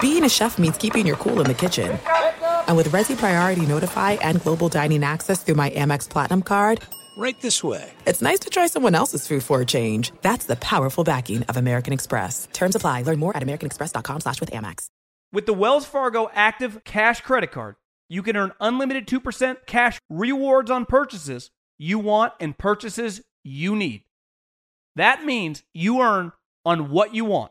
Being a chef means keeping your cool in the kitchen. And with Resy Priority Notify and Global Dining Access through my Amex Platinum card, Right this way. it's nice to try someone else's food for a change. That's the powerful backing of American Express. Terms apply. Learn more at americanexpress.com slash with Amex. With the Wells Fargo Active Cash Credit Card, you can earn unlimited 2% cash rewards on purchases you want and purchases you need. That means you earn on what you want,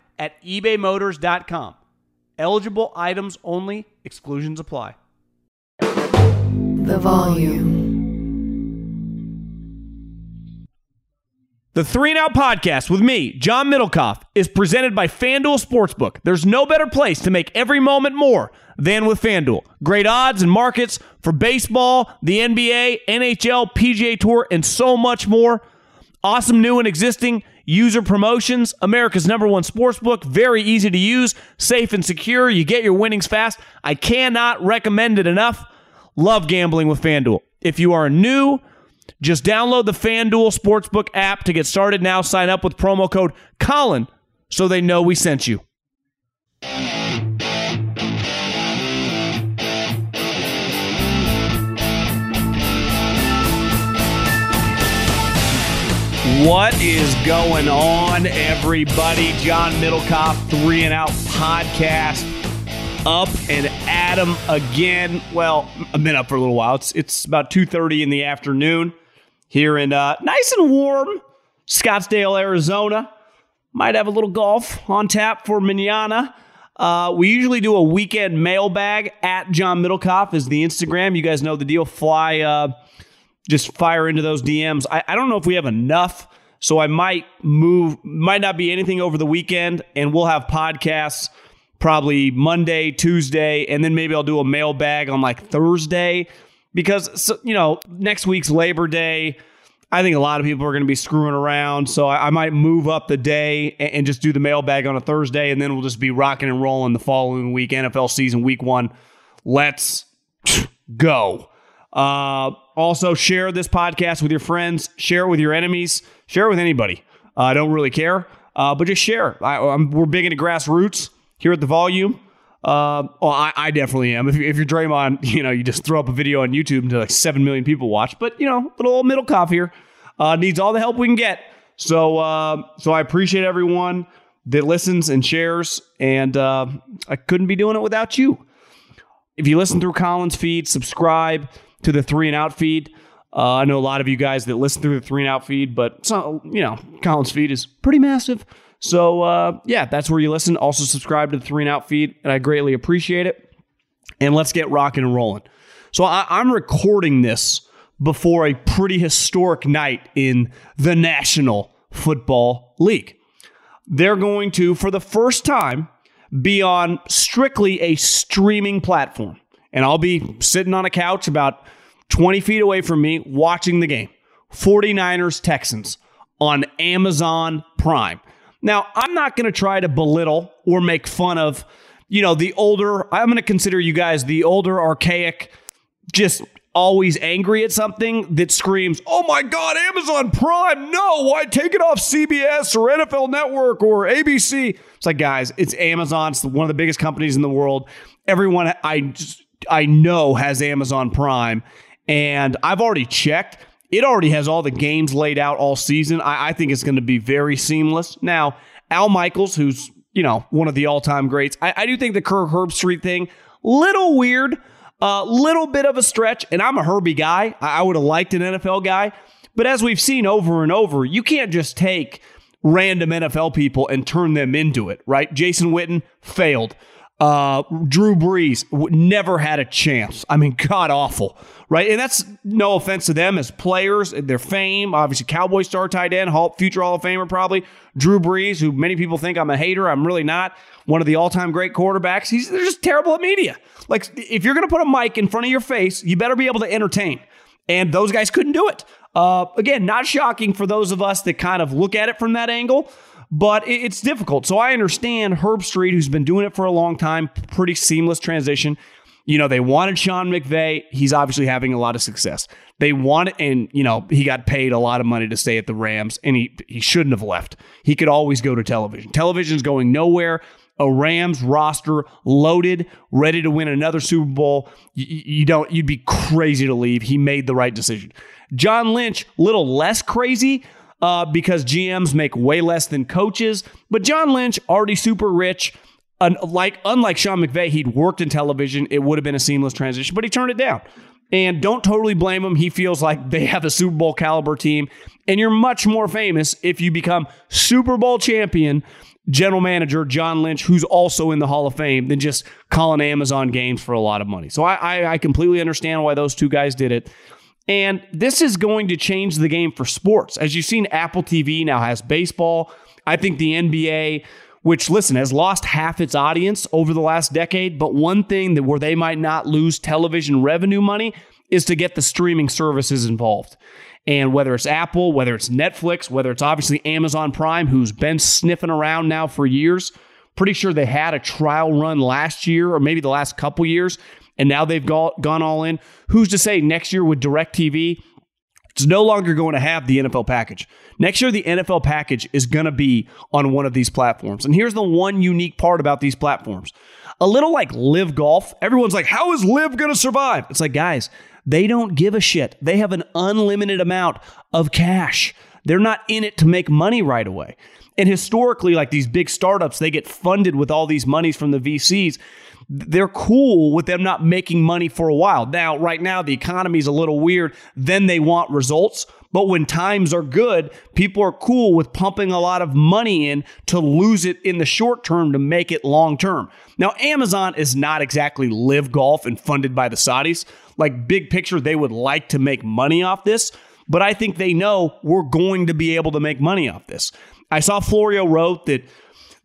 at ebaymotors.com. Eligible items only, exclusions apply. The volume. The Three and Out podcast with me, John Middlekauff, is presented by FanDuel Sportsbook. There's no better place to make every moment more than with FanDuel. Great odds and markets for baseball, the NBA, NHL, PGA Tour, and so much more. Awesome new and existing user promotions. America's number one sportsbook. Very easy to use, safe and secure. You get your winnings fast. I cannot recommend it enough. Love gambling with FanDuel. If you are new, just download the FanDuel Sportsbook app to get started now. Sign up with promo code Colin so they know we sent you. What is going on, everybody? John Middlekauff, Three and Out Podcast. Up and at 'em again. Well, I've been up for a little while. It's it's about 2:30 in the afternoon here in uh, nice and warm Scottsdale, Arizona. Might have a little golf on tap for manana. Uh, we usually do a weekend mailbag at John Middlekauff is the Instagram. You guys know the deal. Fly, uh, just fire into those DMs. I, I don't know if we have enough, so I might move. Might not be anything over the weekend, and we'll have podcasts probably Monday, Tuesday, and then maybe I'll do a mailbag on like Thursday because you know next week's Labor Day. I think a lot of people are going to be screwing around, so I, I might move up the day and, and just do the mailbag on a Thursday, and then we'll just be rocking and rolling the following week, NFL season, week one. Let's go. Uh, also, share this podcast with your friends, share it with your enemies, share it with anybody. Uh, I don't really care, uh, but just share. I, we're big into grassroots here at the volume. Uh, well, I, I definitely am. If, if you're Draymond, you know, you just throw up a video on YouTube until like 7 million people watch. But, you know, little old Middlekauff here uh, needs all the help we can get. So, uh, so I appreciate everyone that listens and shares. And uh, I couldn't be doing it without you. If you listen through Colin's feed, subscribe to the Three and Out feed. Uh, I know a lot of you guys that listen through the Three and Out feed, but you know, Colin's feed is pretty massive. So uh, yeah, that's where you listen. Also subscribe to the Three and Out feed, and I greatly appreciate it. And let's get rocking and rolling. So I, I'm recording this before a pretty historic night in the National Football League. They're going to, for the first time, be on strictly a streaming platform. And I'll be sitting on a couch about 20 feet away from me watching the game 49ers Texans on Amazon Prime. Now, I'm not going to try to belittle or make fun of you know, the older, I'm going to consider you guys the older, archaic, just always angry at something that screams, oh my God, Amazon Prime, no, why take it off CBS or NFL Network or ABC? It's like, guys, it's Amazon. It's one of the biggest companies in the world. Everyone I just, I know has Amazon Prime, and I've already checked. It already has all the games laid out all season. I, I think it's going to be very seamless. Now, Al Michaels, who's you know one of the all-time greats, I, I do think the Kirk Herbstreit thing little weird, a uh, little bit of a stretch. And I'm a Herbie guy. I, I would have liked an NFL guy, but as we've seen over and over, you can't just take random NFL people and turn them into it, right? Jason Witten failed. Uh, Drew Brees never had a chance. I mean, god awful, right? And that's no offense to them as players, their fame. Obviously, Cowboy star tight end, Hall, future Hall of Famer probably. Drew Brees, who many people think I'm a hater, I'm really not. One of the all-time great quarterbacks. He's they're just terrible at media. Like if you're going to put a mic in front of your face, you better be able to entertain. And those guys couldn't do it. Uh, again, not shocking for those of us that kind of look at it from that angle but it's difficult. So I understand Herbstreit, who's been doing it for a long time, pretty seamless transition. You know, they wanted Sean McVay. He's obviously having a lot of success. They wanted, and you know, he got paid a lot of money to stay at the Rams, and he he shouldn't have left. He could always go to television. Television's going nowhere. A Rams roster loaded, ready to win another Super Bowl. You, you don't. You'd be crazy to leave. He made the right decision. John Lynch, little less crazy, uh, because GMs make way less than coaches. But John Lynch, already super rich. Unlike, unlike Sean McVay, he'd worked in television. It would have been a seamless transition, but he turned it down. And don't totally blame him. He feels like they have a Super Bowl caliber team. And you're much more famous if you become Super Bowl champion general manager John Lynch, who's also in the Hall of Fame, than just calling Amazon games for a lot of money. So I, I, I completely understand why those two guys did it. And this is going to change the game for sports. As you've seen, Apple TV now has baseball. I think the NBA, which listen, has lost half its audience over the last decade, but one thing that where they might not lose television revenue money is to get the streaming services involved. And whether it's Apple, whether it's Netflix, whether it's obviously Amazon Prime, who's been sniffing around now for years, pretty sure they had a trial run last year or maybe the last couple years and now they've gone all in. Who's to say next year with DirecTV, it's no longer going to have the NFL package. Next year, the NFL package is going to be on one of these platforms. And here's the one unique part about these platforms a little like LIV Golf. Everyone's like, how is LIV going to survive? It's like, guys, they don't give a shit. They have an unlimited amount of cash. They're not in it to make money right away. And historically, like these big startups, they get funded with all these monies from the VCs they're cool with them not making money for a while. Now, right now, the economy is a little weird. Then they want results. But when times are good, people are cool with pumping a lot of money in to lose it in the short term to make it long term. Now, Amazon is not exactly LIV Golf and funded by the Saudis. Like, big picture, they would like to make money off this, but I think they know we're going to be able to make money off this. I saw Florio wrote that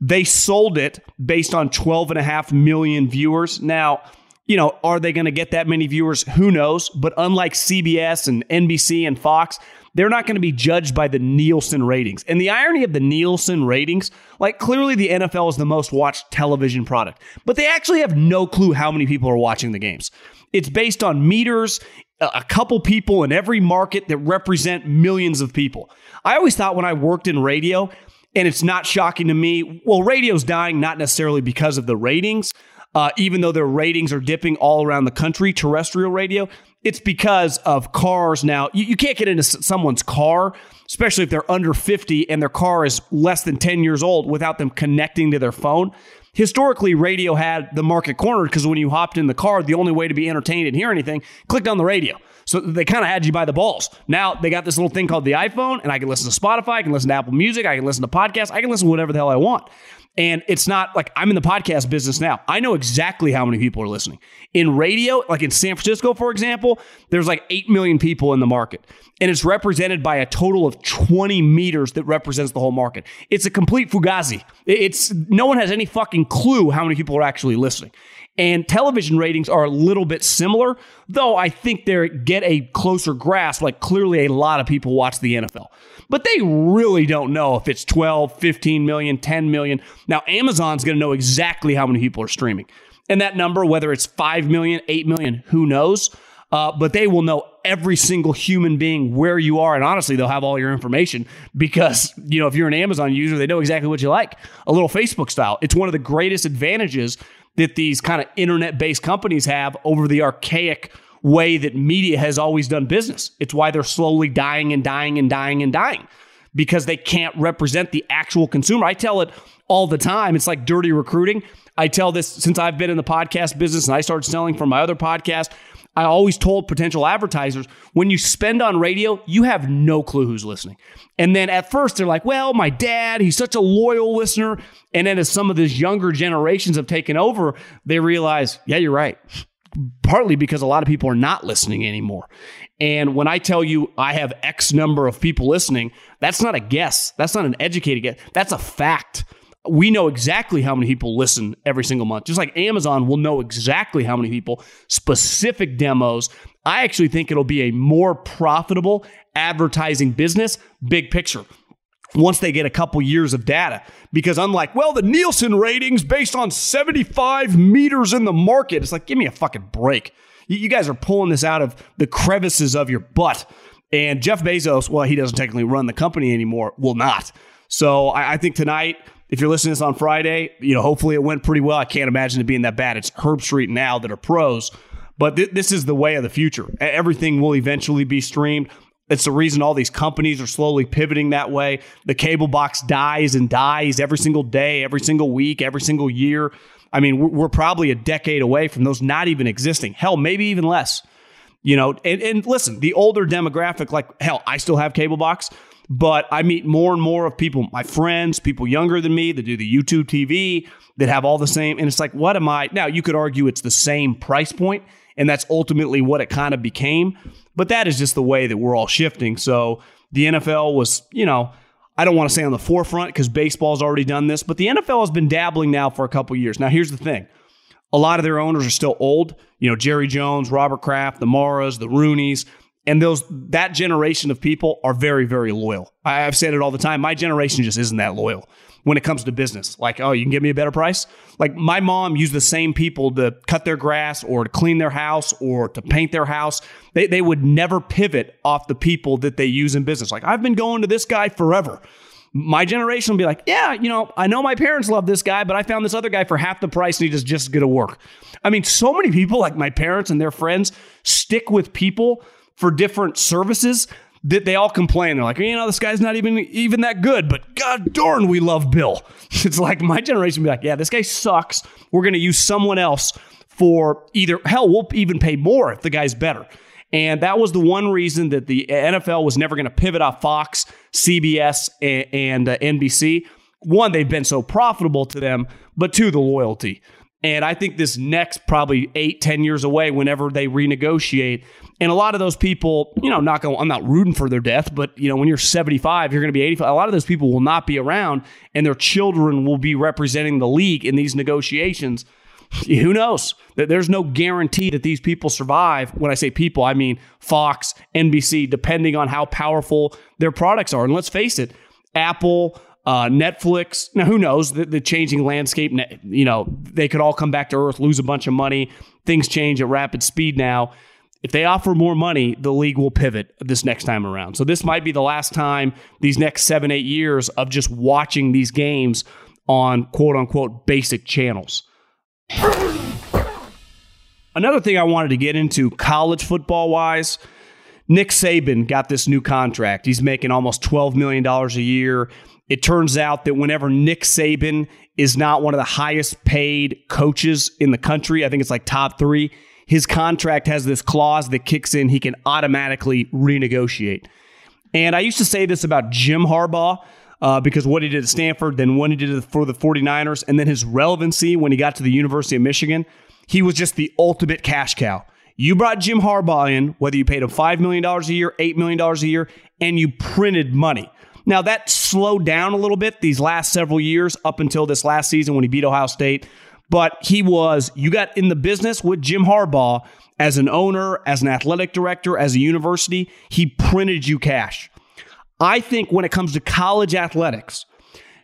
they sold it based on 12 and a half million viewers. Now, you know, are they going to get that many viewers? Who knows? But unlike CBS and NBC and Fox, they're not going to be judged by the Nielsen ratings. And the irony of the Nielsen ratings, like clearly the NFL is the most watched television product, but they actually have no clue how many people are watching the games. It's based on meters, a couple people in every market that represent millions of people. I always thought when I worked in radio and it's not shocking to me. Well, radio's dying not necessarily because of the ratings, uh, even though their ratings are dipping all around the country, terrestrial radio. It's because of cars now. You, you can't get into someone's car, especially if they're under 50 and their car is less than 10 years old without them connecting to their phone. Historically, radio had the market cornered because when you hopped in the car, the only way to be entertained and hear anything, clicked on the radio. So they kind of had you by the balls. Now they got this little thing called the iPhone, and I can listen to Spotify, I can listen to Apple Music, I can listen to podcasts, I can listen to whatever the hell I want. And it's not like I'm in the podcast business now. I know exactly how many people are listening. In radio, like in San Francisco, for example, there's like 8 million people in the market. And it's represented by a total of 20 meters that represents the whole market. It's a complete fugazi. It's no one has any fucking clue how many people are actually listening. And television ratings are a little bit similar, though I think they get a closer grasp. Like clearly a lot of people watch the NFL, but they really don't know if it's 12, 15 million, 10 million. Now, Amazon's going to know exactly how many people are streaming. And that number, whether it's 5 million, 8 million, who knows? Uh, but they will know every single human being where you are. And honestly, they'll have all your information because, you know, if you're an Amazon user, they know exactly what you like. A little Facebook style. It's one of the greatest advantages that these kind of internet based companies have over the archaic way that media has always done business. It's why they're slowly dying and dying and dying and dying because they can't represent the actual consumer. I tell it all the time. It's like dirty recruiting. I tell this since I've been in the podcast business and I started selling for my other podcast. I always told potential advertisers when you spend on radio, you have no clue who's listening. And then at first they're like, well, my dad, he's such a loyal listener. And then as some of these younger generations have taken over, they realize, yeah, you're right. Partly because a lot of people are not listening anymore. And when I tell you I have X number of people listening, that's not a guess. That's not an educated guess. That's a fact we know exactly how many people listen every single month. Just like Amazon will know exactly how many people, specific demos. I actually think it'll be a more profitable advertising business, big picture, once they get a couple years of data. Because unlike, well, the Nielsen ratings based on 75 meters in the market, it's like, give me a fucking break. You guys are pulling this out of the crevices of your butt. And Jeff Bezos, well, he doesn't technically run the company anymore, will not. So I, I think tonight, if you're listening to this on Friday, you know, hopefully it went pretty well. I can't imagine it being that bad. It's Herbstreit now that are pros, but th- this is the way of the future. Everything will eventually be streamed. It's the reason all these companies are slowly pivoting that way. The cable box dies and dies every single day, every single week, every single year. I mean, we're probably a decade away from those not even existing. Hell, maybe even less. You know, and, and listen, the older demographic, like hell, I still have cable box. But I meet more and more of people, my friends, people younger than me that do the YouTube TV that have all the same. And it's like, what am I? Now, you could argue it's the same price point, and that's ultimately what it kind of became. But that is just the way that we're all shifting. So the NFL was, you know, I don't want to say on the forefront because baseball's already done this, but the NFL has been dabbling now for a couple years. Now, here's the thing a lot of their owners are still old. You know, Jerry Jones, Robert Kraft, the Maras, the Rooneys. And those that generation of people are very, very loyal. I've said it all the time. My generation just isn't that loyal when it comes to business. Like, oh, you can give me a better price. Like my mom used the same people to cut their grass or to clean their house or to paint their house. They, they would never pivot off the people that they use in business. Like, I've been going to this guy forever. My generation will be like, yeah, you know, I know my parents love this guy, but I found this other guy for half the price and he just good to work. I mean, so many people, like my parents and their friends, stick with people for different services that they all complain. They're like, you know, this guy's not even even that good, but god darn, we love Bill. It's like my generation be like, yeah, this guy sucks. We're to use someone else for either hell, we'll even pay more if the guy's better. And that was the one reason that the NFL was never going to pivot off Fox, CBS, and, and uh, NBC. One, they've been so profitable to them, but two, the loyalty. And I think this next probably eight, ten years away, whenever they renegotiate, and a lot of those people, you know, not going, I'm not rooting for their death, but you know, when you're 75, you're going to be 85. A lot of those people will not be around, and their children will be representing the league in these negotiations. Who knows? There's no guarantee that these people survive. When I say people, I mean Fox, NBC, depending on how powerful their products are. And let's face it, Apple, uh, Netflix. Now, who knows the, the, changing landscape? You know, they could all come back to earth, lose a bunch of money. Things change at rapid speed now. If they offer more money, the league will pivot this next time around. So this might be the last time these next seven, eight years of just watching these games on quote unquote basic channels. Another thing I wanted to get into college football wise. Nick Saban got this new contract. He's making almost $12 million a year. It turns out that whenever Nick Saban is not one of the highest paid coaches in the country, I think it's like top three, his contract has this clause that kicks in, he can automatically renegotiate. And I used to say this about Jim Harbaugh. Uh, because what he did at Stanford, then what he did for the 49ers, and then his relevancy when he got to the University of Michigan, he was just the ultimate cash cow. You brought Jim Harbaugh in, whether you paid him $5 million a year, $8 million a year, and you printed money. Now, that slowed down a little bit these last several years up until this last season when he beat Ohio State. But he was, you got in the business with Jim Harbaugh as an owner, as an athletic director, as a university, he printed you cash. I think when it comes to college athletics,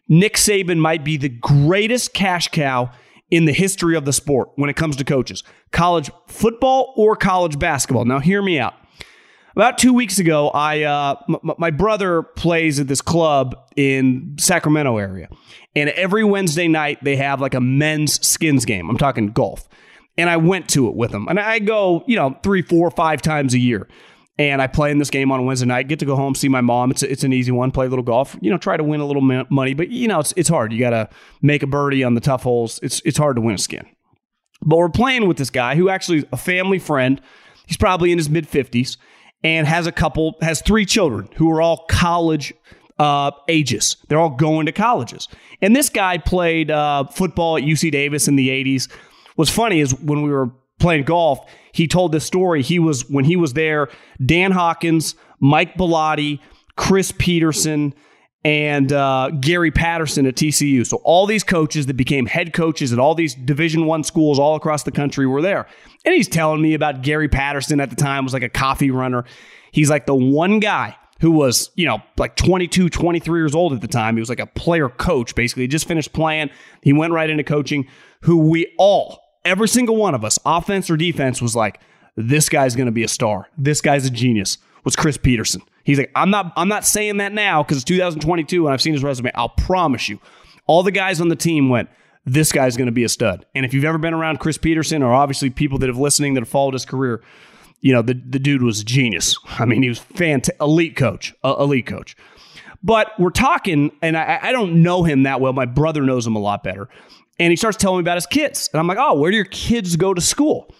Nick Saban might be the greatest cash cow in the history of the sport when it comes to coaches, college football or college basketball. Now, hear me out. About two weeks ago, I uh, m- my brother plays at this club in Sacramento area, and every Wednesday night they have like a men's skins game. I'm talking golf, and I went to it with him, and I go you know three, four, five times a year, and I play in this game on Wednesday night. Get to go home, see my mom. It's a, it's an easy one. Play a little golf, you know, try to win a little money, but you know it's it's hard. You got to make a birdie on the tough holes. It's it's hard to win a skin. But we're playing with this guy who actually is a family friend. He's probably in his mid 50s and has a couple, has three children who are all college uh, ages. They're all going to colleges. And this guy played uh, football at UC Davis in the 80s. What's funny is when we were playing golf, he told this story. He was, when he was there, Dan Hawkins, Mike Bellotti, Chris Petersen, and uh, Gary Patterson at TCU. So all these coaches that became head coaches at all these Division One schools all across the country were there. And he's telling me about Gary Patterson at the time was like a coffee runner. He's like the one guy who was, you know, like 22, 23 years old at the time. He was like a player coach, basically. He just finished playing. He went right into coaching, who we all, every single one of us, offense or defense, was like, this guy's going to be a star. This guy's a genius. Was Chris Petersen. He's like, I'm not, I'm not saying that now because it's 2022 and I've seen his resume. I'll promise you, all the guys on the team went, this guy's going to be a stud. And if you've ever been around Chris Petersen or obviously people that have listening that have followed his career, you know the the dude was a genius. I mean, he was fantastic, elite coach, uh, elite coach. But we're talking, and I, I don't know him that well. My brother knows him a lot better, and he starts telling me about his kids, and I'm like, oh, where do your kids go to school?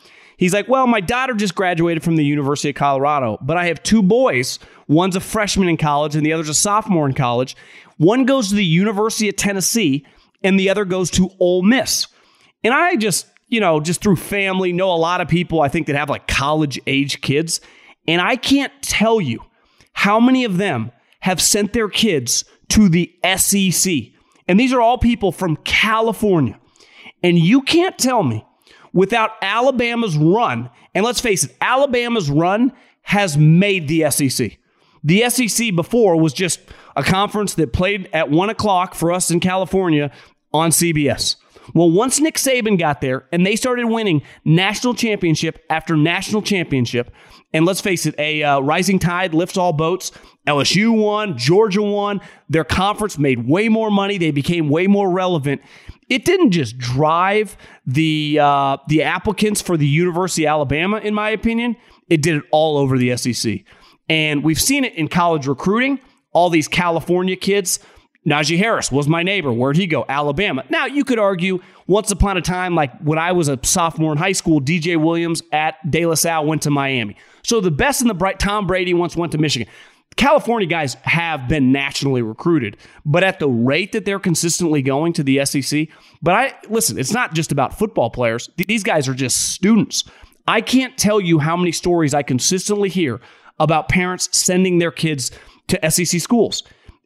He's like, well, my daughter just graduated from the University of Colorado, but I have two boys. One's a freshman in college, and the other's a sophomore in college. One goes to the University of Tennessee, and the other goes to Ole Miss. And I just, you know, just through family, know a lot of people I think that have like college age kids. And I can't tell you how many of them have sent their kids to the SEC. And these are all people from California. And you can't tell me without Alabama's run, and let's face it, Alabama's run has made the SEC. The SEC before was just a conference that played at one o'clock for us in California on CBS. Well, once Nick Saban got there and they started winning national championship after national championship, and let's face it, a uh, rising tide lifts all boats. LSU won, Georgia won. Their conference made way more money. They became way more relevant. It didn't just drive the uh, the applicants for the University of Alabama, in my opinion. It did it all over the SEC, and we've seen it in college recruiting. All these California kids Najee Harris was my neighbor. Where'd he go? Alabama. Now, you could argue once upon a time, like when I was a sophomore in high school, DJ Williams at De La Salle went to Miami. So the best and the bright, Tom Brady once went to Michigan. California guys have been nationally recruited, but at the rate that they're consistently going to the SEC, but I listen, it's not just about football players. These guys are just students. I can't tell you how many stories I consistently hear about parents sending their kids to SEC schools.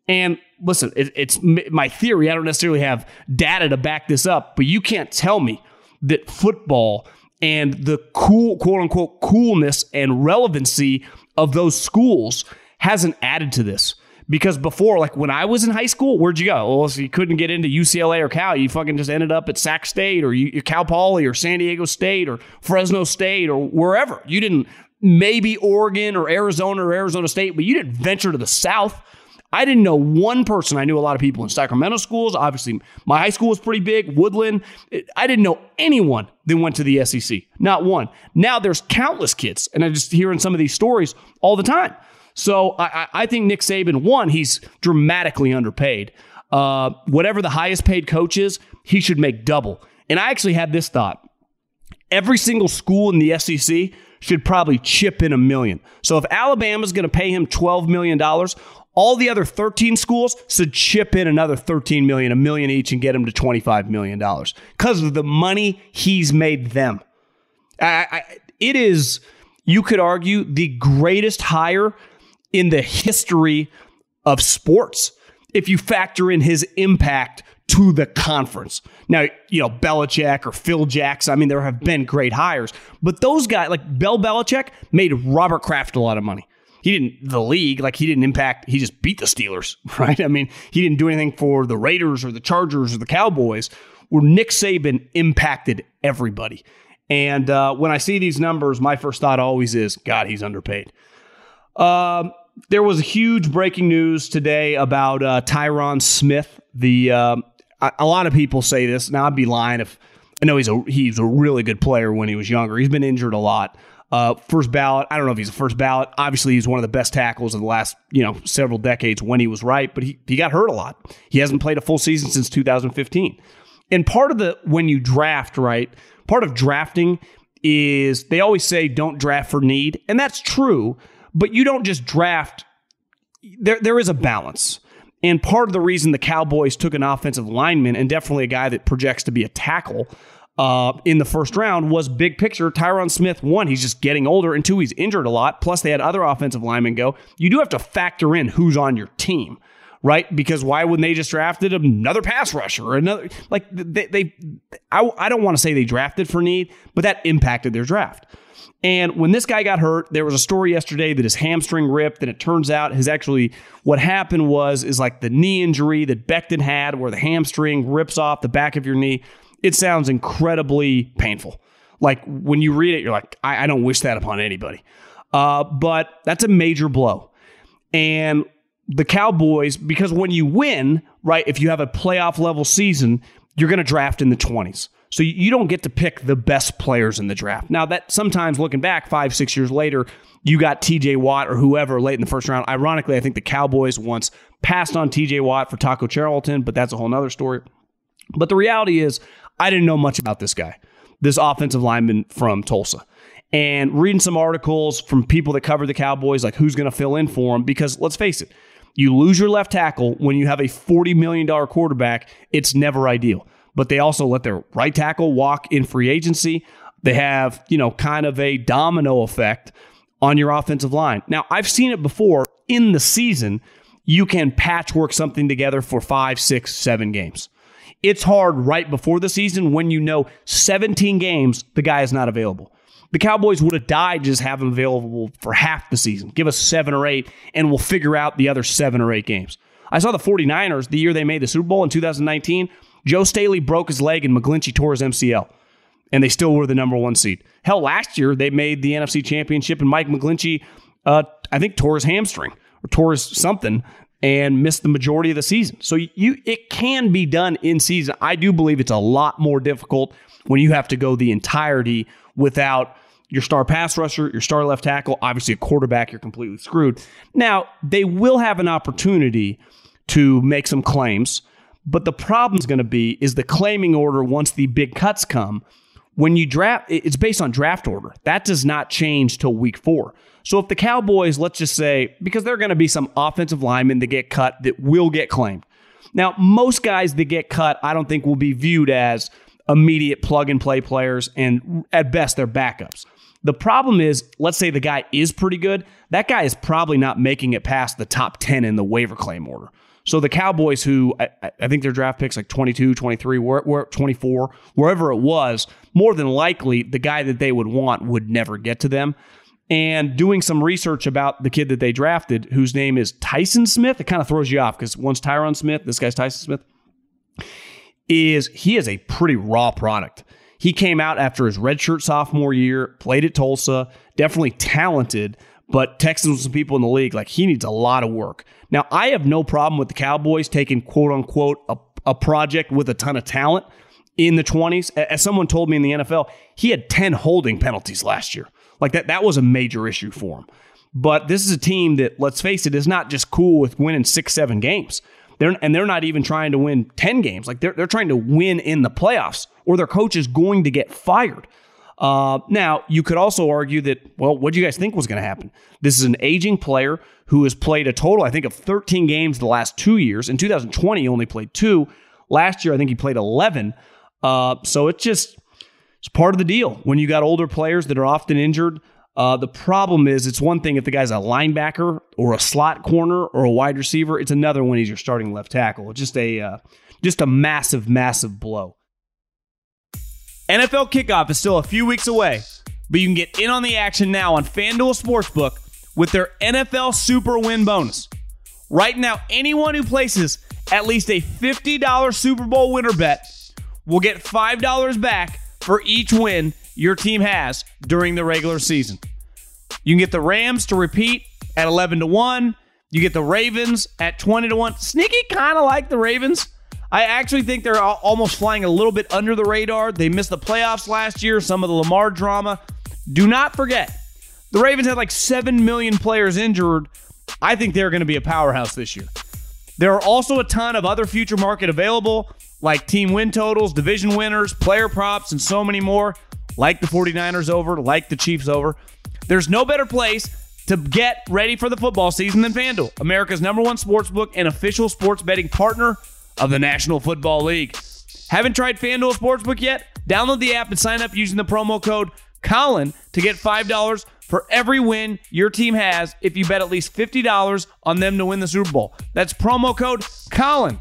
And listen, it, it's my theory. I don't necessarily have data to back this up, but you can't tell me that football and the cool, quote unquote, coolness and relevancy of those schools hasn't added to this. Because before, like when I was in high school, where'd you go? Well, so you couldn't get into UCLA or Cal. You fucking just ended up at Sac State or you, Cal Poly or San Diego State or Fresno State or wherever. You didn't, maybe Oregon or Arizona or Arizona State, but you didn't venture to the South. I didn't know one person. I knew a lot of people in Sacramento schools. Obviously, my high school was pretty big, Woodland. I didn't know anyone that went to the SEC. Not one. Now there's countless kids, and I'm just hearing some of these stories all the time. So I, I think Nick Saban, one, he's dramatically underpaid. Uh, whatever the highest paid coach is, he should make double. And I actually had this thought. Every single school in the SEC should probably chip in a million. So if Alabama's going to pay him $12 million, all the other 13 schools should chip in another 13 million, a million each, and get him to 25 million dollars because of the money he's made them. I, I, it is, you could argue, the greatest hire in the history of sports if you factor in his impact to the conference. Now, you know, Belichick or Phil Jackson, I mean, there have been great hires, but those guys, like Bill Belichick, made Robert Kraft a lot of money. He didn't, the league, like he didn't impact, he just beat the Steelers, right? I mean, he didn't do anything for the Raiders or the Chargers or the Cowboys, where Nick Saban impacted everybody. And uh, when I see these numbers, my first thought always is, God, he's underpaid. Um, there was huge breaking news today about uh, Tyron Smith. The uh, a lot of people say this. Now I'd be lying if I know he's a he's a really good player when he was younger. He's been injured a lot. Uh, first ballot. I don't know if he's a first ballot. Obviously, he's one of the best tackles of the last you know several decades when he was right. But he he got hurt a lot. He hasn't played a full season since 2015. And part of the when you draft right, part of drafting is they always say don't draft for need, and that's true. But you don't just draft. There there is a balance. And part of the reason the Cowboys took an offensive lineman and definitely a guy that projects to be a tackle uh, in the first round was big picture. Tyron Smith, one, he's just getting older, and two, he's injured a lot. Plus, they had other offensive linemen go. You do have to factor in who's on your team, right? Because why wouldn't they just drafted another pass rusher or another? Like they, they I, I don't want to say they drafted for need, but that impacted their draft. And when this guy got hurt, there was a story yesterday that his hamstring ripped, and it turns out his actually what happened was is like the knee injury that Becton had, where the hamstring rips off the back of your knee. It sounds incredibly painful. Like when you read it, you're like, I, I don't wish that upon anybody. Uh, but that's a major blow. And the Cowboys, because when you win, right, if you have a playoff level season, you're going to draft in the 20s. So you don't get to pick the best players in the draft. Now that sometimes looking back five, six years later, you got TJ Watt or whoever late in the first round. Ironically, I think the Cowboys once passed on TJ Watt for Taco Charlton, but that's a whole nother story. But the reality is, I didn't know much about this guy, this offensive lineman from Tulsa. And reading some articles from people that cover the Cowboys, like who's going to fill in for him, because let's face it, you lose your left tackle when you have a $40 million quarterback, it's never ideal but they also let their right tackle walk in free agency. They have, you know, kind of a domino effect on your offensive line. Now, I've seen it before in the season. You can patchwork something together for five, six, seven games. It's hard right before the season when you know 17 games, the guy is not available. The Cowboys would have died just have him available for half the season. Give us seven or eight, and we'll figure out the other seven or eight games. I saw the 49ers the year they made the Super Bowl in 2019. Joe Staley broke his leg and McGlinchey tore his MCL, and they still were the number one seed. Hell, last year they made the NFC Championship, and Mike McGlinchey, uh, I think, tore his hamstring or tore his something and missed the majority of the season. So you, it can be done in season. I do believe it's a lot more difficult when you have to go the entirety without your star pass rusher, your star left tackle, obviously a quarterback, you're completely screwed. Now, they will have an opportunity to make some claims. But the problem is going to be is the claiming order once the big cuts come. When you draft, it's based on draft order. That does not change till week four. So if the Cowboys, let's just say, because there are going to be some offensive linemen that get cut that will get claimed. Now, most guys that get cut, I don't think will be viewed as immediate plug and play players, and at best, they're backups. The problem is, let's say the guy is pretty good. That guy is probably not making it past the top 10 in the waiver claim order. So the Cowboys, who I, I, think their draft picks like 22, 23, where, where, 24, wherever it was, more than likely the guy that they would want would never get to them. And doing some research about the kid that they drafted, whose name is Tyson Smith, it kind of throws you off because once Tyron Smith, this guy's Tyson Smith, is he is a pretty raw product. He came out after his redshirt sophomore year, played at Tulsa, definitely talented, but texting with some people in the league, like he needs a lot of work. Now, I have no problem with the Cowboys taking quote unquote a, a project with a ton of talent in the 20s. As someone told me in the NFL, he had 10 holding penalties last year. Like that, that was a major issue for him. But this is a team that, let's face it, is not just cool with winning six, seven games. They're, and they're not even trying to win 10 games. Like they're, they're trying to win in the playoffs, or their coach is going to get fired. Uh, now, you could also argue that, well, what do you guys think was going to happen? This is an aging player who has played a total, I think, of 13 games the last two years. In 2020, he only played two. Last year, I think he played 11. Uh, so it's just it's part of the deal. When you got older players that are often injured, uh, the problem is it's one thing if the guy's a linebacker or a slot corner or a wide receiver. It's another when he's your starting left tackle. Just a uh, Just a massive, massive blow. NFL kickoff is still a few weeks away, but you can get in on the action now on FanDuel Sportsbook with their NFL Super Win bonus. Right now, anyone who places at least a $50 Super Bowl winner bet will get $5 back for each win your team has during the regular season. You can get the Rams to repeat at 11 to 1. You get the Ravens at 20 to 1. Sneaky kind of like the Ravens. I actually think they're almost flying a little bit under the radar. They missed the playoffs last year, some of the Lamar drama. Do not forget, the Ravens had like 7 million players injured. I think they're going to be a powerhouse this year. There are also a ton of other future market available, like team win totals, division winners, player props, and so many more, like the 49ers over, like the Chiefs over. There's no better place to get ready for the football season than FanDuel, America's number one sports book and official sports betting partner of the National Football League. Haven't tried FanDuel Sportsbook yet? Download the app and sign up using the promo code Colin to get $5 for every win your team has if you bet at least $50 on them to win the Super Bowl. That's promo code Colin.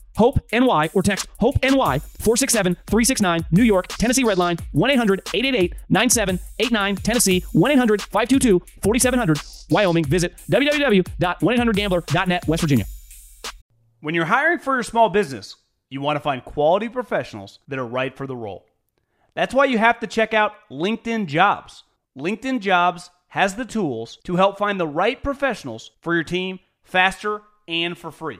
HOPE NY or text HOPE NY 467 369 New York, Tennessee Redline 1 800 888 9789 Tennessee 1 800 522 4700 Wyoming. Visit www.1800gambler.net West Virginia. When you're hiring for your small business, you want to find quality professionals that are right for the role. That's why you have to check out LinkedIn Jobs. LinkedIn Jobs has the tools to help find the right professionals for your team faster and for free.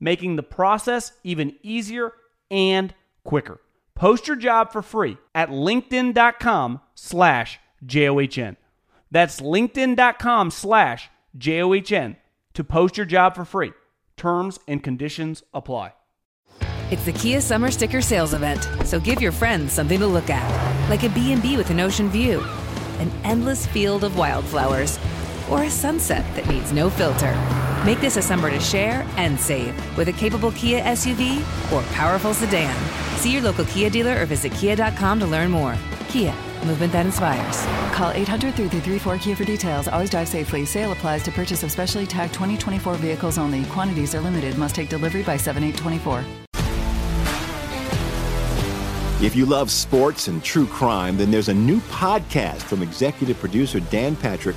making the process even easier and quicker. Post your job for free at linkedin.com slash J-O-H-N. That's linkedin.com slash J-O-H-N to post your job for free. Terms and conditions apply. It's the Kia Summer Sticker Sales Event, so give your friends something to look at, like a B&B with an ocean view, an endless field of wildflowers, or a sunset that needs no filter. Make this a summer to share and save with a capable Kia SUV or powerful sedan. See your local Kia dealer or visit kia.com to learn more. Kia, movement that inspires. Call 800 334 Kia for details. Always drive safely. Sale applies to purchase of specially tagged 2024 vehicles only. Quantities are limited. Must take delivery by 7824. If you love sports and true crime, then there's a new podcast from executive producer Dan Patrick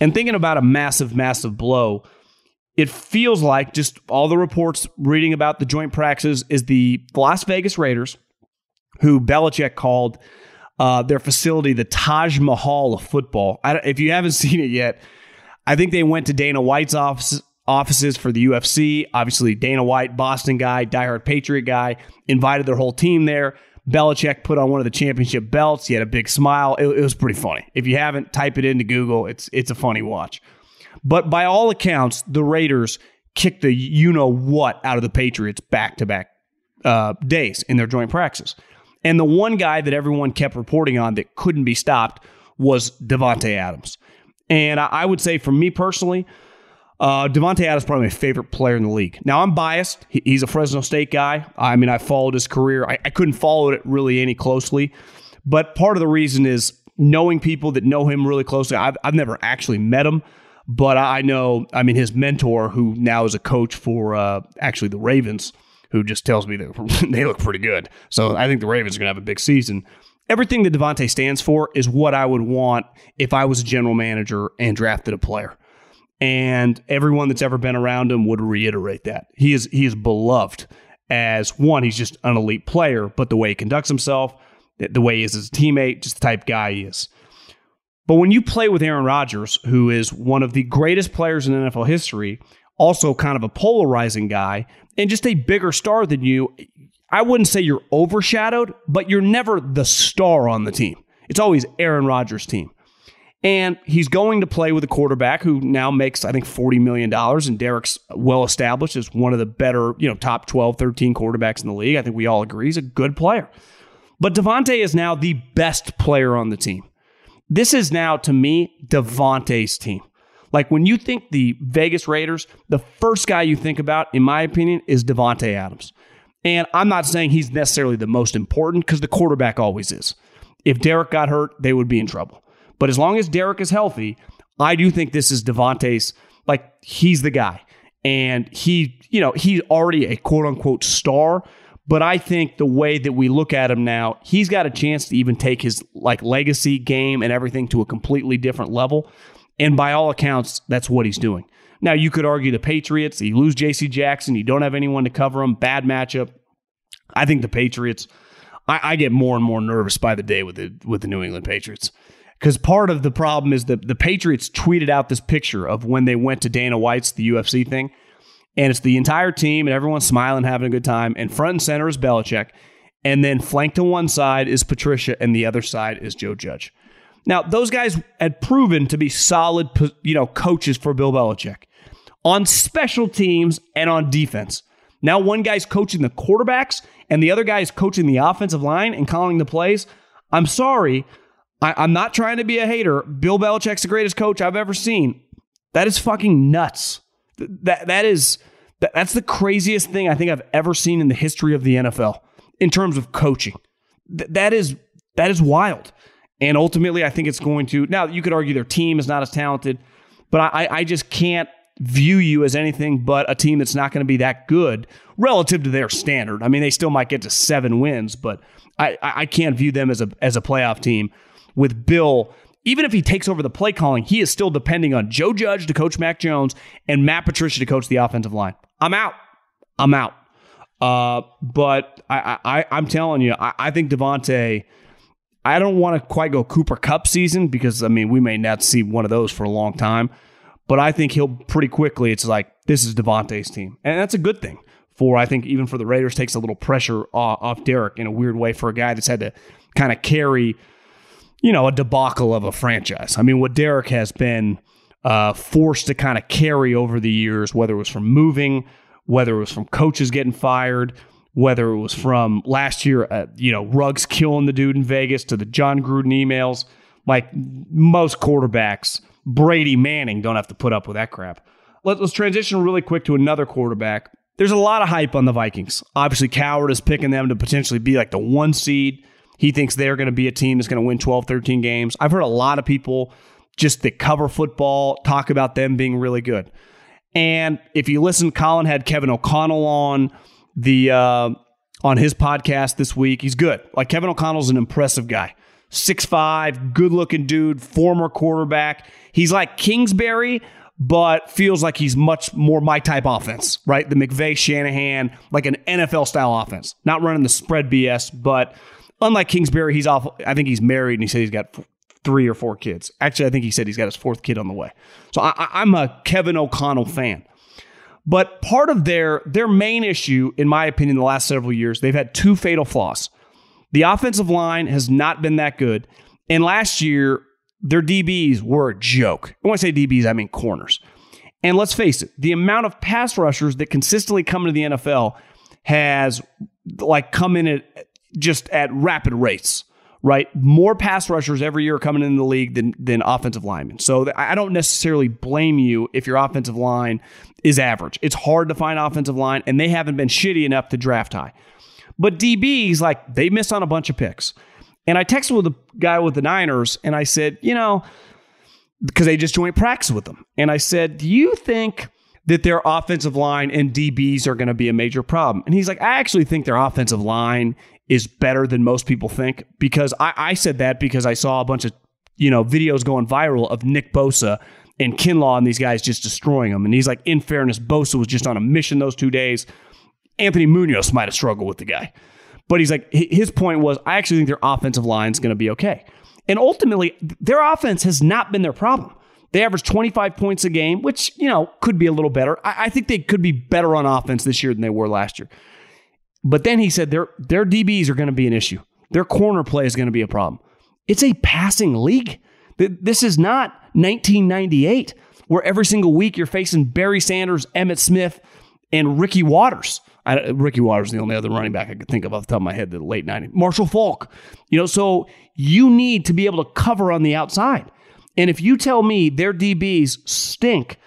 And thinking about a massive, massive blow, it feels like just all the reports reading about the joint practices is the Las Vegas Raiders, who Belichick called uh, their facility the Taj Mahal of football. if you haven't seen it yet, I think they went to Dana White's office, offices for the UFC. Obviously, Dana White, Boston guy, diehard Patriot guy, invited their whole team there. Belichick put on one of the championship belts. He had a big smile. It, it was pretty funny. If you haven't, type it into Google. It's it's a funny watch. But by all accounts, the Raiders kicked the you know what out of the Patriots back to back days in their joint practices. And the one guy that everyone kept reporting on that couldn't be stopped was Davante Adams. And I, I would say, for me personally, uh, Davante Adams is probably my favorite player in the league. Now I'm biased. He, he's a Fresno State guy. I mean, I followed his career. I, I couldn't follow it really any closely, but part of the reason is knowing people that know him really closely. I've, I've never actually met him, but I know. I mean, his mentor, who now is a coach for uh, actually the Ravens, who just tells me that they look pretty good. So I think the Ravens are going to have a big season. Everything that Davante stands for is what I would want if I was a general manager and drafted a player and everyone that's ever been around him would reiterate that. He is he is beloved as one, he's just an elite player, but the way he conducts himself, the way he is as a teammate, just the type of guy he is. But when you play with Aaron Rodgers, who is one of the greatest players in NFL history, also kind of a polarizing guy, and just a bigger star than you, I wouldn't say you're overshadowed, but you're never the star on the team. It's always Aaron Rodgers' team. And he's going to play with a quarterback who now makes, I think, $40 million. And Derek's well established as one of the better, you know, top 12, 13 quarterbacks in the league. I think we all agree he's a good player. But Davante is now the best player on the team. This is now, to me, Davante's team. Like when you think the Vegas Raiders, the first guy you think about, in my opinion, is Davante Adams. And I'm not saying he's necessarily the most important because the quarterback always is. If Derek got hurt, they would be in trouble. But as long as Derek is healthy, I do think this is Davante's, like, he's the guy. And he, you know, he's already a quote unquote star. But I think the way that we look at him now, he's got a chance to even take his like legacy game and everything to a completely different level. And by all accounts, that's what he's doing. Now you could argue the Patriots, you lose JC Jackson, you don't have anyone to cover him, bad matchup. I think the Patriots, I, I get more and more nervous by the day with the with the New England Patriots. Because part of the problem is that the Patriots tweeted out this picture of when they went to Dana White's, the UFC thing. And it's the entire team and everyone's smiling, having a good time. And front and center is Belichick. And then flanked to one side is Patricia, and the other side is Joe Judge. Now, those guys had proven to be solid, you know, coaches for Bill Belichick on special teams and on defense. Now, one guy's coaching the quarterbacks, and the other guy is coaching the offensive line and calling the plays. I'm sorry, I, am not trying to be a hater. Bill Belichick's the greatest coach I've ever seen. That is fucking nuts. That that is that, that's the craziest thing I think I've ever seen in the history of the NFL in terms of coaching. Th- that is that is wild. And ultimately, I think it's going to. Now, you could argue their team is not as talented, but I, I just can't view you as anything but a team that's not going to be that good relative to their standard. I mean, they still might get to seven wins, but I, I can't view them as a as a playoff team with Bill, even if he takes over the play calling, he is still depending on Joe Judge to coach Mac Jones and Matt Patricia to coach the offensive line. I'm out. I'm out. Uh, but I, I, I'm telling you, I, I think Davante. I don't want to quite go Cooper Kupp season because I mean we may not see one of those for a long time, but I think he'll pretty quickly. It's like this is Davante's team, and that's a good thing for I think even for the Raiders takes a little pressure off, off Derek in a weird way for a guy that's had to kind of carry you know, a debacle of a franchise. I mean, what Derek has been uh, forced to kind of carry over the years, whether it was from moving, whether it was from coaches getting fired, whether it was from last year, uh, you know, Ruggs killing the dude in Vegas to the Jon Gruden emails. Like most quarterbacks, Brady Manning don't have to put up with that crap. Let, us transition really quick to another quarterback. There's a lot of hype on the Vikings. Obviously, Cowherd is picking them to potentially be like the one seed. He thinks they're going to be a team that's going to win 12, 13 games. I've heard a lot of people just that cover football, talk about them being really good. And if you listen, Colin had Kevin O'Connell on the uh, on his podcast this week. He's good. Like Kevin O'Connell's an impressive guy. Six five, good looking dude, former quarterback. He's like Kingsbury, but feels like he's much more my type offense, right? The McVay Shanahan, like an NFL style offense. Not running the spread BS, but unlike Kingsbury, he's off. I think he's married and he said he's got three or four kids. Actually, I think he said he's got his fourth kid on the way. So I, I'm a Kevin O'Connell fan. But part of their their main issue, in my opinion, the last several years, they've had two fatal flaws. The offensive line has not been that good, and last year their DBs were a joke. When I say DBs, I mean corners. And let's face it, the amount of pass rushers that consistently come into the NFL has like come in at just at rapid rates right? More pass rushers every year coming in the league than, than offensive linemen. So I don't necessarily blame you if your offensive line is average. It's hard to find offensive line, and they haven't been shitty enough to draft high. But DBs, like, they missed on a bunch of picks. And I texted with a guy with the Niners, and I said, you know, because they just joined practice with them. And I said, do you think that their offensive line and DBs are going to be a major problem? And he's like, I actually think their offensive line is better than most people think because I, I said that because I saw a bunch of you know videos going viral of Nick Bosa and Kinlaw and these guys just destroying them. And he's like, in fairness, Bosa was just on a mission those two days. Anthony Munoz might have struggled with the guy. But he's like, his point was, I actually think their offensive line is going to be okay. And ultimately, their offense has not been their problem. They average 25 points a game, which, you know, could be a little better. I, I think they could be better on offense this year than they were last year. But then he said their their DBs are going to be an issue. Their corner play is going to be a problem. It's a passing league. This is not 1998 where every single week you're facing Barry Sanders, Emmitt Smith, and Ricky Watters. I, Ricky Watters is the only other running back I could think of off the top of my head, the late 90s. Marshall Faulk. You know, so you need to be able to cover on the outside. And if you tell me their DBs stink,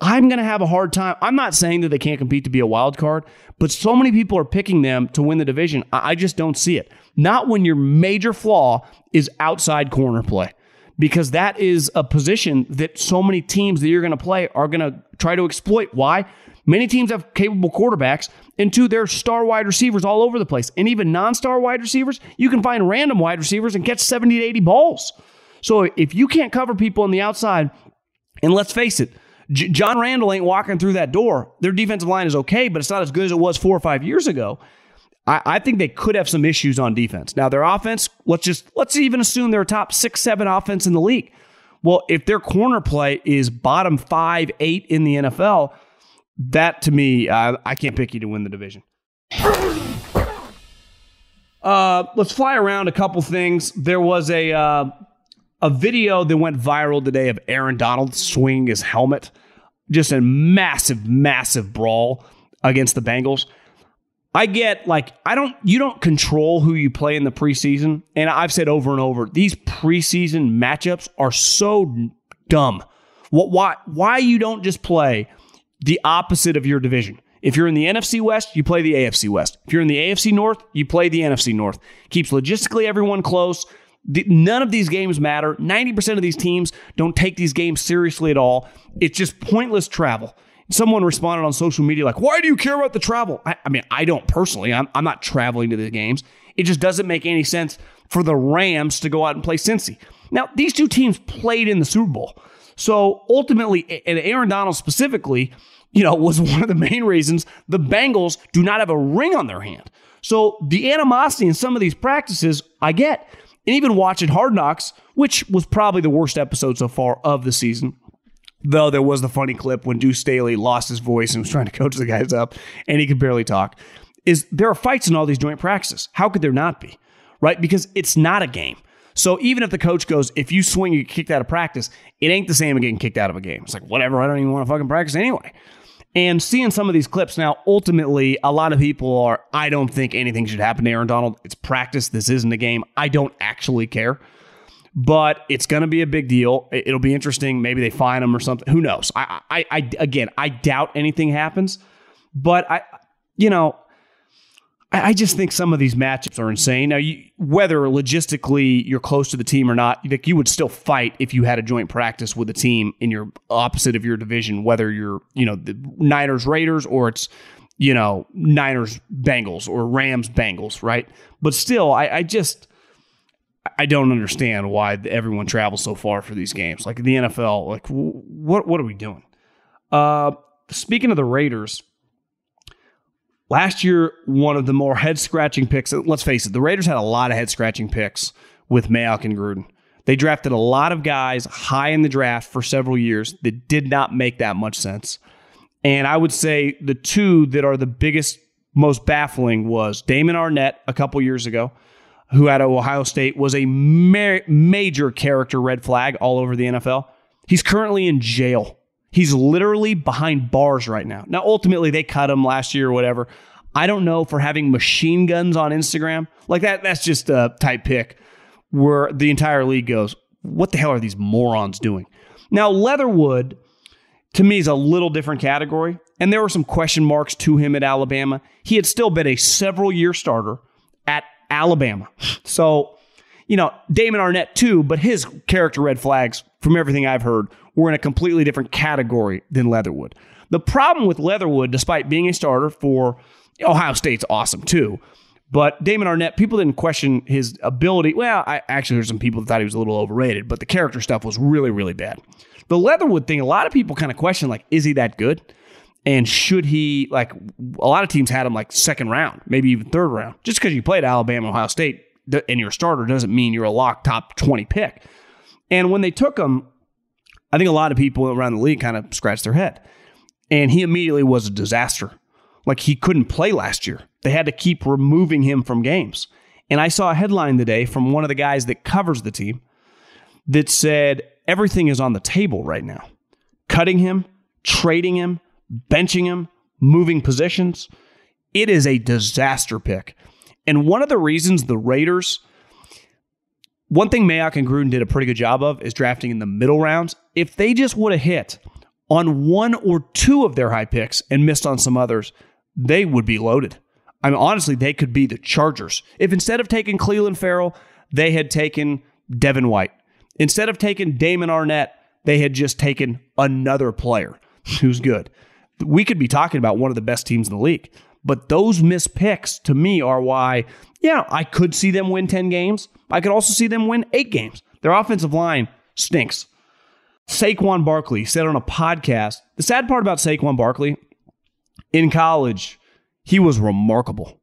I'm going to have a hard time. I'm not saying that they can't compete to be a wild card, but so many people are picking them to win the division. I just don't see it. Not when your major flaw is outside corner play, because that is a position that so many teams that you're going to play are going to try to exploit. Why? Many teams have capable quarterbacks, and two, they're star wide receivers all over the place. And even non star wide receivers, you can find random wide receivers and catch 70 to 80 balls. So if you can't cover people on the outside, and let's face it, J- John Randle ain't walking through that door. Their defensive line is okay, but it's not as good as it was four or five years ago. I, I think they could have some issues on defense. Now their offense, let's just let's even assume they're a top six, seven offense in the league. Well, if their corner play is bottom five, eight in the NFL, that to me, uh, I can't pick you to win the division. Uh, let's fly around a couple things. There was a uh, a video that went viral today of Aaron Donald swinging his helmet. Just a massive, massive brawl against the Bengals. I get like I don't you don't control who you play in the preseason, and I've said over and over these preseason matchups are so dumb. What why why you don't just play the opposite of your division? If you're in the NFC West, you play the AFC West. If you're in the AFC North, you play the NFC North. Keeps logistically everyone close. None of these games matter. 90% of these teams don't take these games seriously at all. It's just pointless travel. Someone responded on social media like, why do you care about the travel? I, I mean, I don't personally. I'm, I'm not traveling to the games. It just doesn't make any sense for the Rams to go out and play Cincy. Now, these two teams played in the Super Bowl. So ultimately, and Aaron Donald specifically, you know, was one of the main reasons the Bengals do not have a ring on their hand. So the animosity in some of these practices, I get. And even watching Hard Knocks, which was probably the worst episode so far of the season, though there was the funny clip when Deuce Staley lost his voice and was trying to coach the guys up and he could barely talk, is there are fights in all these joint practices. How could there not be? Right? Because it's not a game. So even if the coach goes, if you swing, you get kicked out of practice, it ain't the same as getting kicked out of a game. It's like, whatever, I don't even want to fucking practice anyway. And seeing some of these clips now, ultimately, a lot of people are, I don't think anything should happen to Aaron Donald. It's practice. This isn't a game. I don't actually care. But it's going to be a big deal. It'll be interesting. Maybe they fine him or something. Who knows? I, I, I, again, I doubt anything happens. But I, you know, I just think some of these matchups are insane. Now, you, whether logistically you're close to the team or not, like you would still fight if you had a joint practice with a team in your opposite of your division, whether you're you know the Niners Raiders or it's you know Niners Bengals or Rams Bengals, right? But still, I, I just I don't understand why everyone travels so far for these games. Like the NFL, like what what are we doing? Uh, speaking of the Raiders. Last year, one of the more head scratching picks. Let's face it, the Raiders had a lot of head scratching picks with Mayock and Gruden. They drafted a lot of guys high in the draft for several years that did not make that much sense. And I would say the two that are the biggest, most baffling was Damon Arnette a couple years ago, who at Ohio State was a ma- major character red flag all over the NFL. He's currently in jail He's literally behind bars right now. Now, ultimately, they cut him last year or whatever. I don't know for having machine guns on Instagram. Like that, that's just a type pick where the entire league goes, what the hell are these morons doing? Now, Leatherwood, to me, is a little different category. And there were some question marks to him at Alabama. He had still been a several year starter at Alabama. So, you know, Damon Arnette too, but his character red flags, from everything I've heard, were in a completely different category than Leatherwood. The problem with Leatherwood, despite being a starter for Ohio State's awesome too, but Damon Arnette, people didn't question his ability. Well, I actually there's some people that thought he was a little overrated, but the character stuff was really, really bad. The Leatherwood thing, a lot of people kind of question like, is he that good? And should he like a lot of teams had him like second round, maybe even third round. Just because you played Alabama, Ohio State, and you're a starter doesn't mean you're a lock top 20 pick. And when they took him, I think a lot of people around the league kind of scratched their head. And he immediately was a disaster. Like he couldn't play last year. They had to keep removing him from games. And I saw a headline today from one of the guys that covers the team that said everything is on the table right now. Cutting him, trading him, benching him, moving positions. It is a disaster pick. And one of the reasons the Raiders one thing Mayock and Gruden did a pretty good job of is drafting in the middle rounds. If they just would have hit on one or two of their high picks and missed on some others, they would be loaded. I mean, honestly, they could be the Chargers. If instead of taking Clelin Ferrell, they had taken Devin White. Instead of taking Damon Arnette, they had just taken another player who's good. We could be talking about one of the best teams in the league. But those missed picks to me are why, yeah, I could see them win 10 games. I could also see them win eight games. Their offensive line stinks. Saquon Barkley said on a podcast the sad part about Saquon Barkley in college, he was remarkable.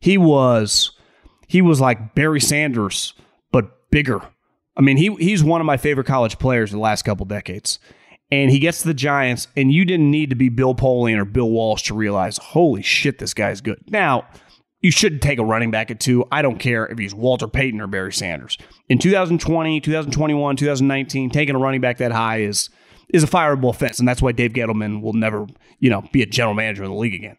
He was he was like Barry Sanders, but bigger. I mean, he he's one of my favorite college players the last couple decades and he gets to the Giants, and you didn't need to be Bill Polian or Bill Walsh to realize, holy shit, this guy's good. Now, you shouldn't take a running back at two. I don't care if he's Walter Payton or Barry Sanders. In 2020, 2021, 2019, taking a running back that high is is a fireable offense, and that's why Dave Gettleman will never, you know, be a general manager in the league again.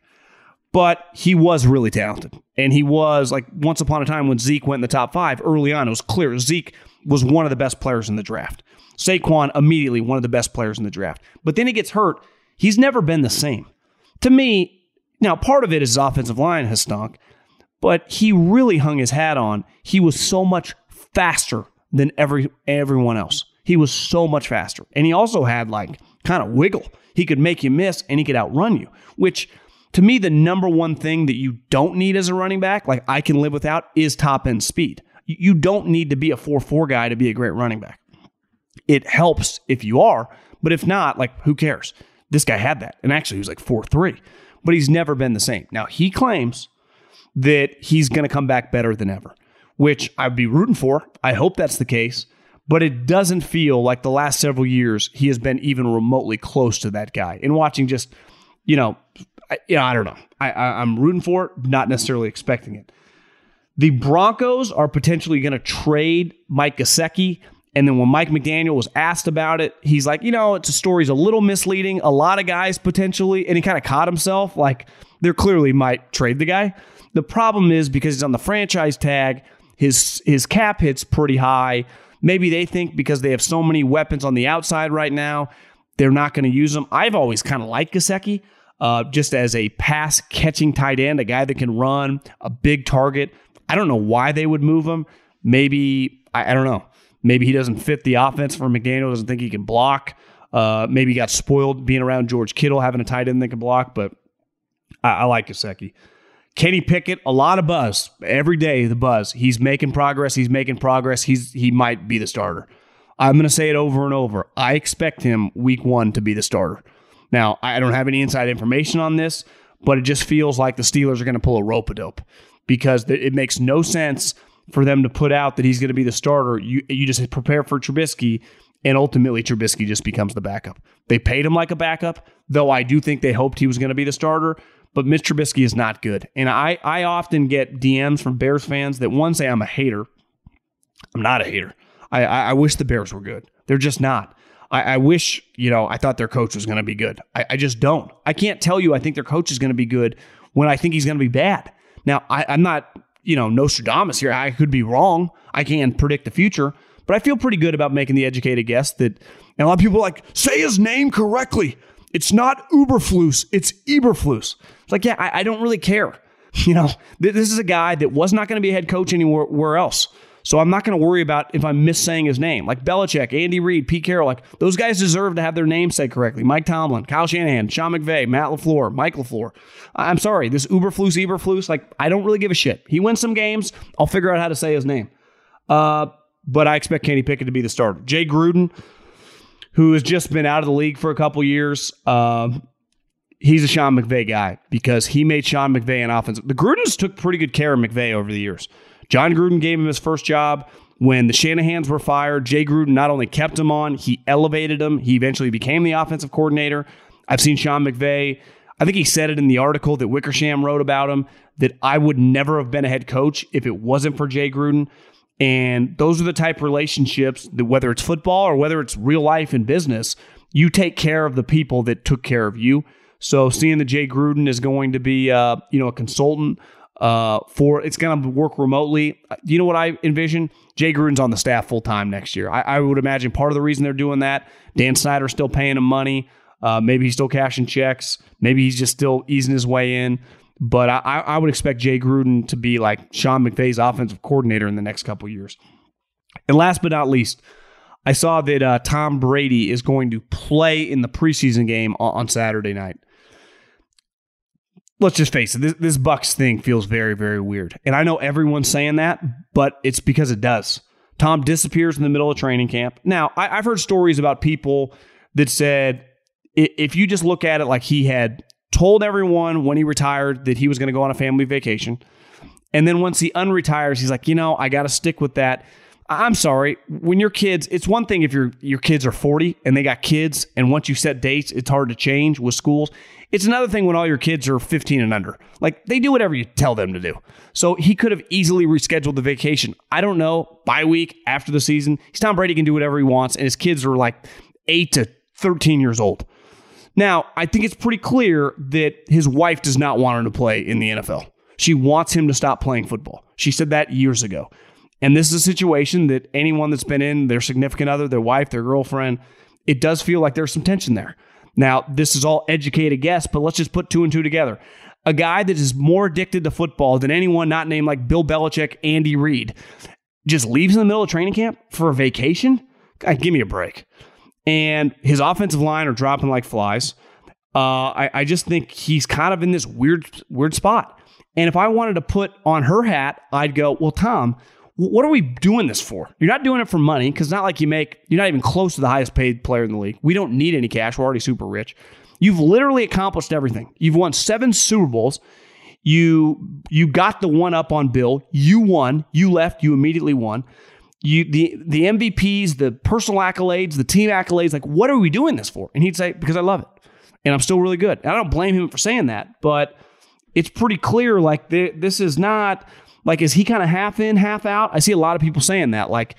But he was really talented, and he was like once upon a time when Zeke went in the top five early on. It was clear Zeke was one of the best players in the draft. Saquon immediately one of the best players in the draft. But then he gets hurt. He's never been the same. To me, now part of it is his offensive line has stunk, but he really hung his hat on. He was so much faster than every everyone else. He was so much faster. And he also had like kind of wiggle. He could make you miss and he could outrun you, which to me, the number one thing that you don't need as a running back, like I can live without, is top end speed. You don't need to be a 4 4 guy to be a great running back. It helps if you are, but if not, like who cares? This guy had that. And actually, he was like 4 3, but he's never been the same. Now, he claims that he's going to come back better than ever, which I'd be rooting for. I hope that's the case, but it doesn't feel like the last several years he has been even remotely close to that guy. In watching just, you know, I, yeah, I don't know. I, I, I'm rooting for it, not necessarily expecting it. The Broncos are potentially going to trade Mike Gesicki. And then when Mike McDaniel was asked about it, he's like, you know, it's a story's a little misleading. A lot of guys potentially, and he kind of caught himself. Like, they clearly might trade the guy. The problem is because he's on the franchise tag, his his cap hits pretty high. Maybe they think because they have so many weapons on the outside right now, they're not going to use them. I've always kind of liked Gesicki. uh, just as a pass catching tight end, a guy that can run, a big target. I don't know why they would move him. Maybe, I, I don't know. Maybe he doesn't fit the offense for McDaniel, doesn't think he can block. Uh, maybe he got spoiled being around George Kittle, having a tight end that can block, but I, I like Gesicki. Kenny Pickett, a lot of buzz every day. The buzz. He's making progress. He's making progress. He's he might be the starter. I'm going to say it over and over. I expect him week one to be the starter. Now I don't have any inside information on this, but it just feels like the Steelers are going to pull a rope a dope because it makes no sense for them to put out that he's going to be the starter. You you just prepare for Trubisky, and ultimately Trubisky just becomes the backup. They paid him like a backup, though I do think they hoped he was going to be the starter. But Mitch Trubisky is not good. And I, I often get DMs from Bears fans that one say I'm a hater. I'm not a hater. I, I, I wish the Bears were good. They're just not. I, I wish, you know, I thought their coach was going to be good. I, I just don't. I can't tell you I think their coach is going to be good when I think he's going to be bad. Now, I, I'm not, you know, Nostradamus here. I could be wrong. I can't predict the future, but I feel pretty good about making the educated guess that, and a lot of people like, say his name correctly. It's not Uberflus, it's Eberflus. It's like, yeah, I, I don't really care. You know, this is a guy that was not going to be a head coach anywhere else. So I'm not going to worry about if I'm missaying his name. Like Belichick, Andy Reid, Pete Carroll, like those guys deserve to have their names said correctly. Mike Tomlin, Kyle Shanahan, Sean McVay, Matt LaFleur, Mike LaFleur. I'm sorry, this Uberflus, Eberflus, like I don't really give a shit. He wins some games, I'll figure out how to say his name. Uh, but I expect Kenny Pickett to be the starter. Jay Gruden, who has just been out of the league for a couple years. Um, he's a Sean McVay guy because he made Sean McVay an offensive. The Grudens took pretty good care of McVay over the years. Jon Gruden gave him his first job. When the Shanahans were fired, Jay Gruden not only kept him on, he elevated him. He eventually became the offensive coordinator. I've seen Sean McVay. I think he said it in the article that Wickersham wrote about him that I would never have been a head coach if it wasn't for Jay Gruden. And those are the type of relationships that whether it's football or whether it's real life and business, you take care of the people that took care of you. So seeing that Jay Gruden is going to be, uh, you know, a consultant uh, for it's going to work remotely. You know what I envision? Jay Gruden's on the staff full time next year. I, I, would imagine part of the reason they're doing that, Dan Snyder's still paying him money. Uh, maybe he's still cashing checks. Maybe he's just still easing his way in. But I, I would expect Jay Gruden to be like Sean McVay's offensive coordinator in the next couple years. And last but not least, I saw that uh, Tom Brady is going to play in the preseason game on, on Saturday night. Let's just face it, this, this Bucs thing feels very, very weird. And I know everyone's saying that, but it's because it does. Tom disappears in the middle of training camp. Now, I, I've heard stories about people that said if you just look at it like he had told everyone when he retired that he was going to go on a family vacation. And then once he unretires, he's like, you know, I got to stick with that. I'm sorry. When your kids, it's one thing if your your kids are 40 and they got kids, and once you set dates, it's hard to change with schools. It's another thing when all your kids are 15 and under. Like they do whatever you tell them to do. So he could have easily rescheduled the vacation. I don't know. Bye week after the season, he's Tom Brady can do whatever he wants, and his kids are like eight to 13 years old. Now, I think it's pretty clear that his wife does not want him to play in the NFL. She wants him to stop playing football. She said that years ago. And this is a situation that anyone that's been in their significant other, their wife, their girlfriend, it does feel like there's some tension there. Now, this is all educated guess, but let's just put two and two together. A guy that is more addicted to football than anyone not named like Bill Belichick, Andy Reid, just leaves in the middle of training camp for a vacation? God, give me a break and his offensive line are dropping like flies. Uh, I, I just think he's kind of in this weird, weird spot. And if I wanted to put on her hat, I'd go, well, Tom, what are we doing this for? You're not doing it for money because not like you make, you're not even close to the highest paid player in the league. We don't need any cash. We're already super rich. You've literally accomplished everything. You've won seven Super Bowls. You you got the one up on Bill. You won. You left. You immediately won you the the MVPs, the personal accolades, the team accolades, like what are we doing this for? And he'd say, because I love it. And I'm still really good. And I don't blame him for saying that, but it's pretty clear like this is not like is he kind of half in, half out? I see a lot of people saying that. Like,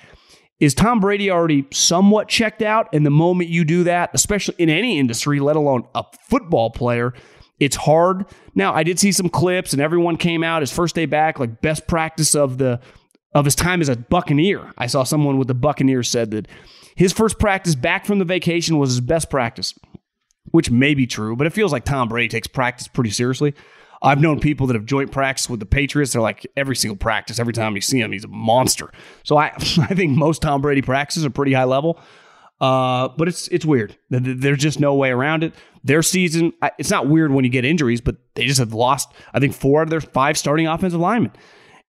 is Tom Brady already somewhat checked out? And the moment you do that, especially in any industry, let alone a football player, it's hard. Now, I did see some clips and everyone came out his first day back, like best practice of the of his time as a Buccaneer. I saw someone with the Buccaneers said that his first practice back from the vacation was his best practice. which may be true, but it feels like Tom Brady takes practice pretty seriously. I've known people that have joint practice with the Patriots. They're like every single practice, every time you see him, he's a monster. So I, I think most Tom Brady practices are pretty high level. Uh, but it's it's weird. There's just no way around it. Their season, it's not weird when you get injuries, but they just have lost. I think four out of their five starting offensive linemen,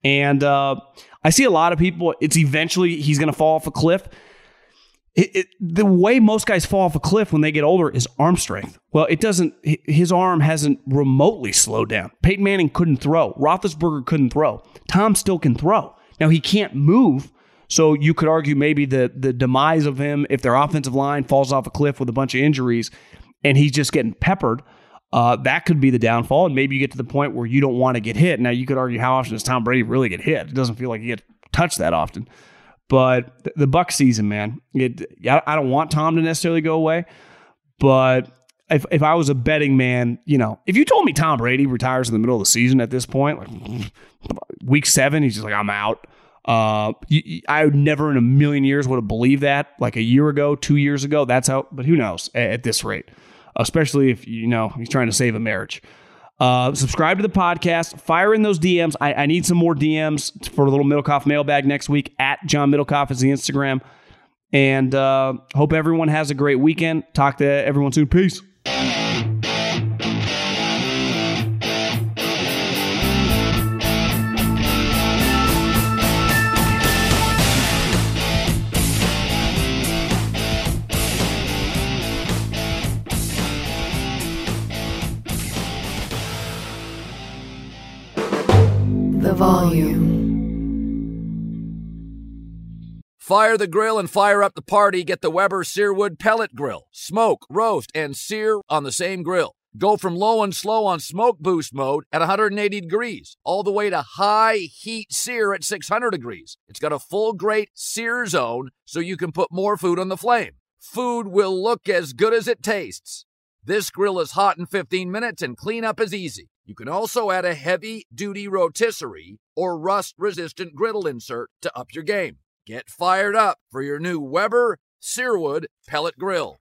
and uh, I see a lot of people. It's eventually he's going to fall off a cliff. It, it, the way most guys fall off a cliff when they get older is arm strength. Well, it doesn't. His arm hasn't remotely slowed down. Peyton Manning couldn't throw. Roethlisberger couldn't throw. Tom still can throw. Now he can't move. So you could argue maybe the the demise of him if their offensive line falls off a cliff with a bunch of injuries, and he's just getting peppered. Uh, that could be the downfall, and maybe you get to the point where you don't want to get hit. Now you could argue how often does Tom Brady really get hit? It doesn't feel like he gets touched that often. But the Buck season, man, it, I don't want Tom to necessarily go away, but if, if I was a betting man, you know, if you told me Tom Brady retires in the middle of the season at this point, like week seven, he's just like, I'm out. Uh, I would never in a million years would have believed that like a year ago, two years ago. That's how, but who knows at, at this rate, especially if, you know, he's trying to save a marriage. Uh, subscribe to the podcast. Fire in those DMs. I, I need some more DMs for a little Middlekauff mailbag next week. At John Middlekauff is the Instagram. And uh, hope everyone has a great weekend. Talk to everyone soon. Peace. Volume. Fire the grill and fire up the party. Get the Weber Searwood Pellet Grill. Smoke, roast, and sear on the same grill. Go from low and slow on smoke boost mode at 180 degrees, all the way to high heat sear at 600 degrees. It's got a full grate sear zone so you can put more food on the flame. Food will look as good as it tastes. This grill is hot in 15 minutes and cleanup is easy. You can also add a heavy duty rotisserie or rust resistant griddle insert to up your game. Get fired up for your new Weber Searwood pellet grill.